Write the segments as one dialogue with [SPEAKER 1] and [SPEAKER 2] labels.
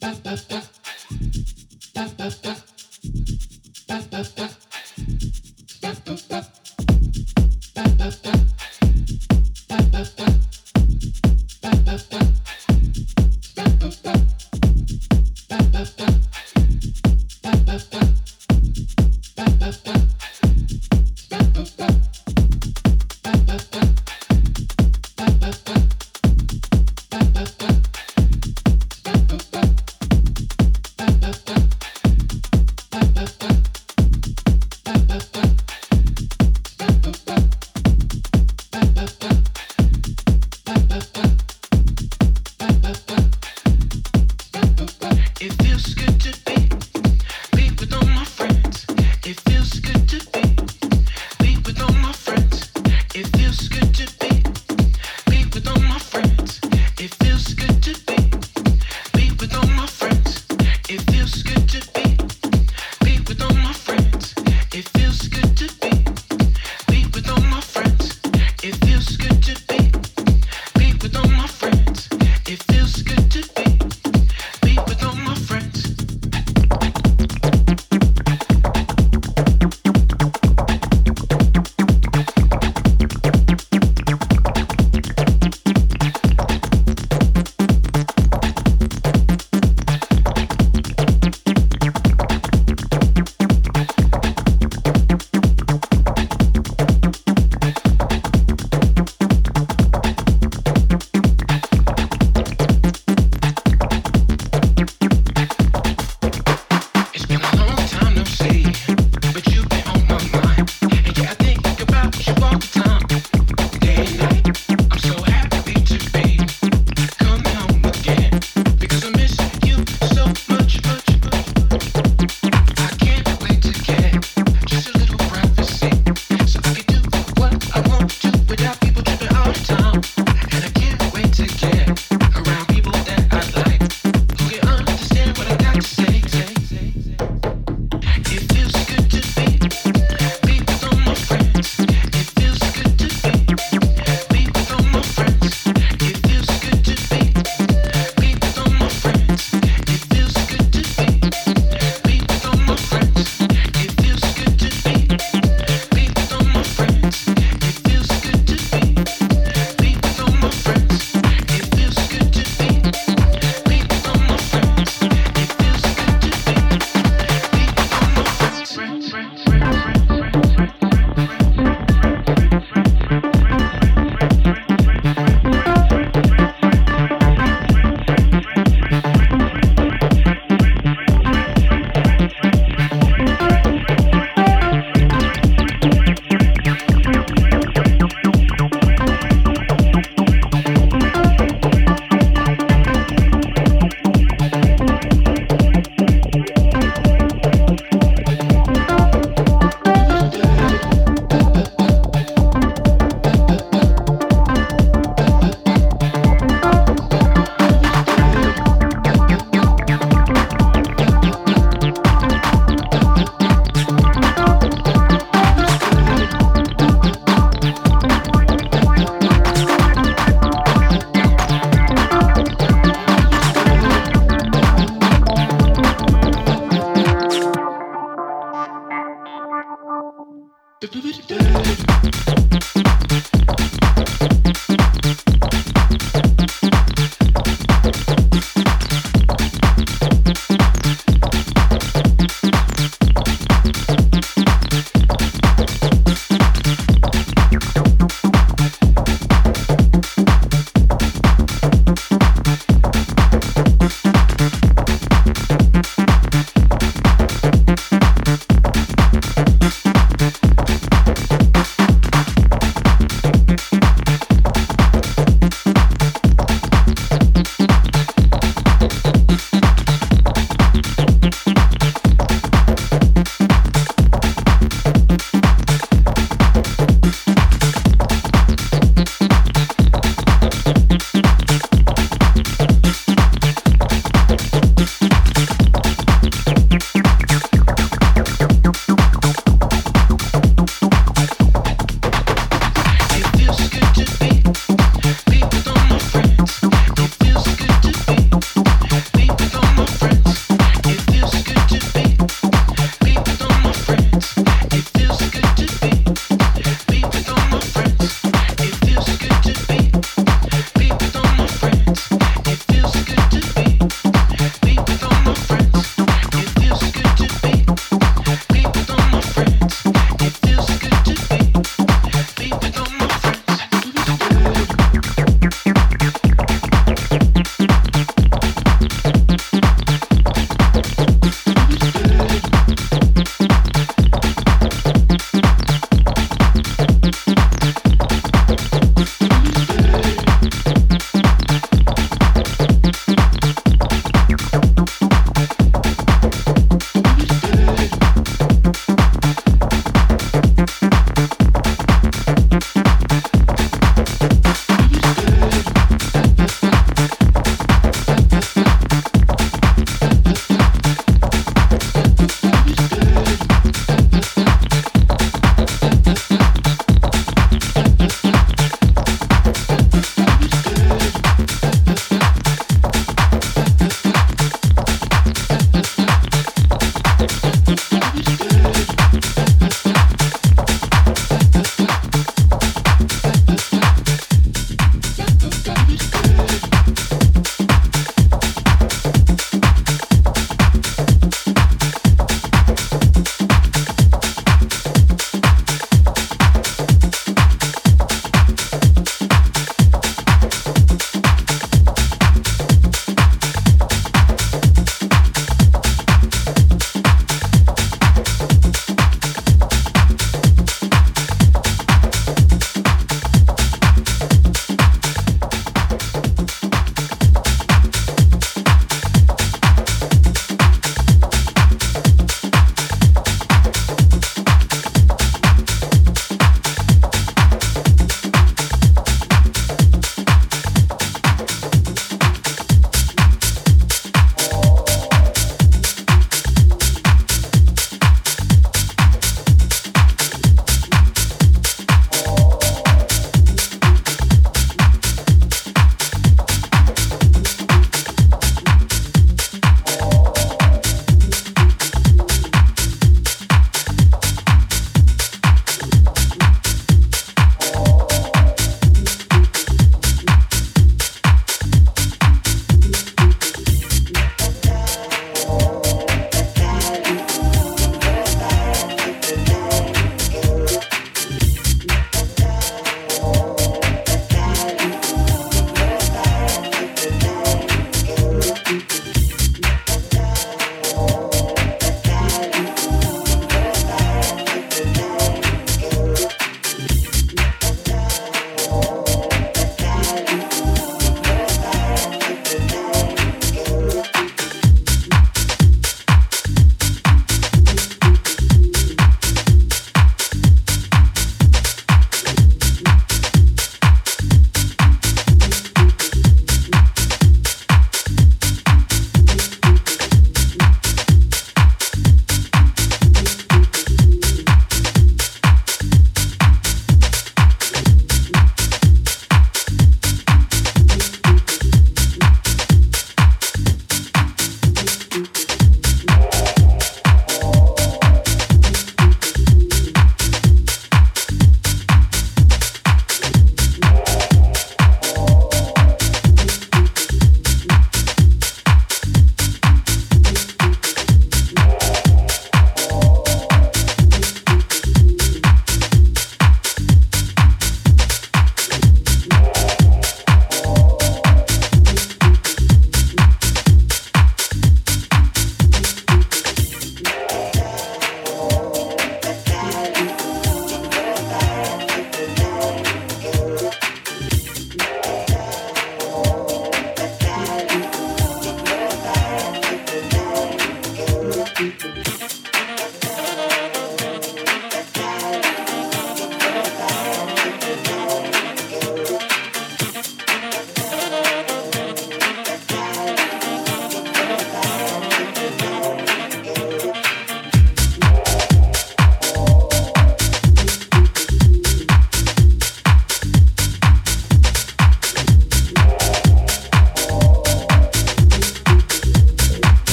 [SPEAKER 1] pa, pa, pa.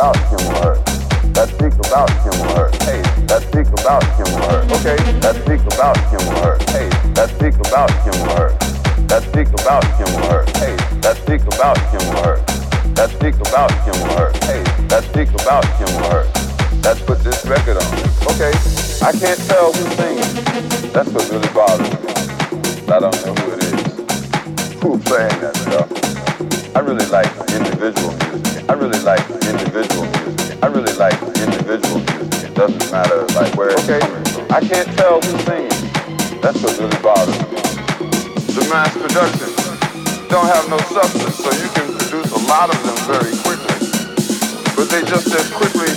[SPEAKER 1] About him or her.
[SPEAKER 2] Speak about him or her. Hey, let's speak about him or her.
[SPEAKER 1] Okay.
[SPEAKER 2] Let's speak about him or her. Hey, let's speak about him or her. Let's speak about him or her. Hey, let's speak about him or her. Let's speak about him or her. Hey, let's speak about him or her.
[SPEAKER 1] Let's put this record on. Okay. I can't tell who's singing. That's what really bothers me. I don't know who it is. Who's playing that stuff? I really like individual music. I really like individual music. I really like individual music. It doesn't matter like where
[SPEAKER 2] Okay.
[SPEAKER 1] I can't tell who's singing. That's what really bothers me. The mass production don't have no substance, so you can produce a lot of them very quickly. But they just as quickly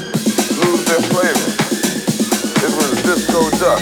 [SPEAKER 1] lose their flavor. It was disco duck.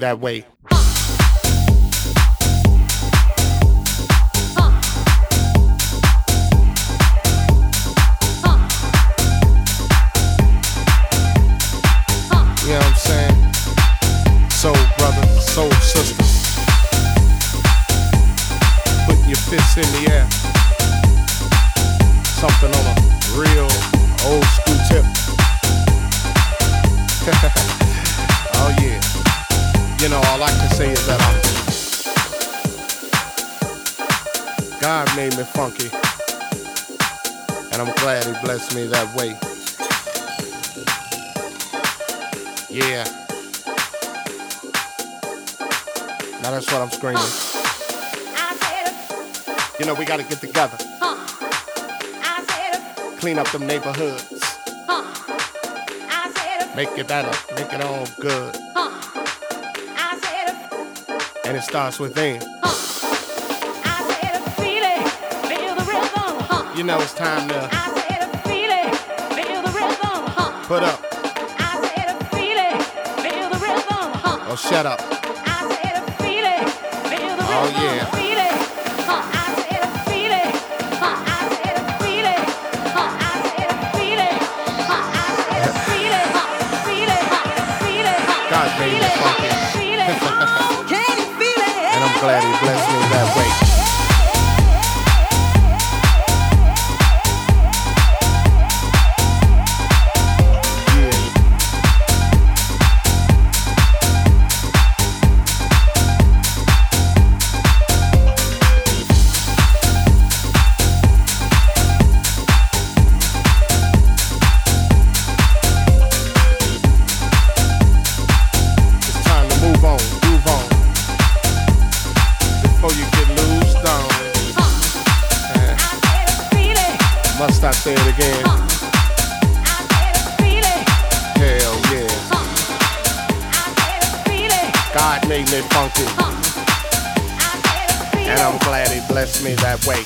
[SPEAKER 3] That way. God made me funky. And I'm glad he blessed me that way. Yeah. Now that's what I'm screaming. You know, we gotta get together. Clean up them neighborhoods. Make it better, make it all good. And it starts within. Huh. You know it's time to feel it, feel put up. Oh, shut up. Oh, yeah. God made me funky. and I'm glad he blessed me that me that way.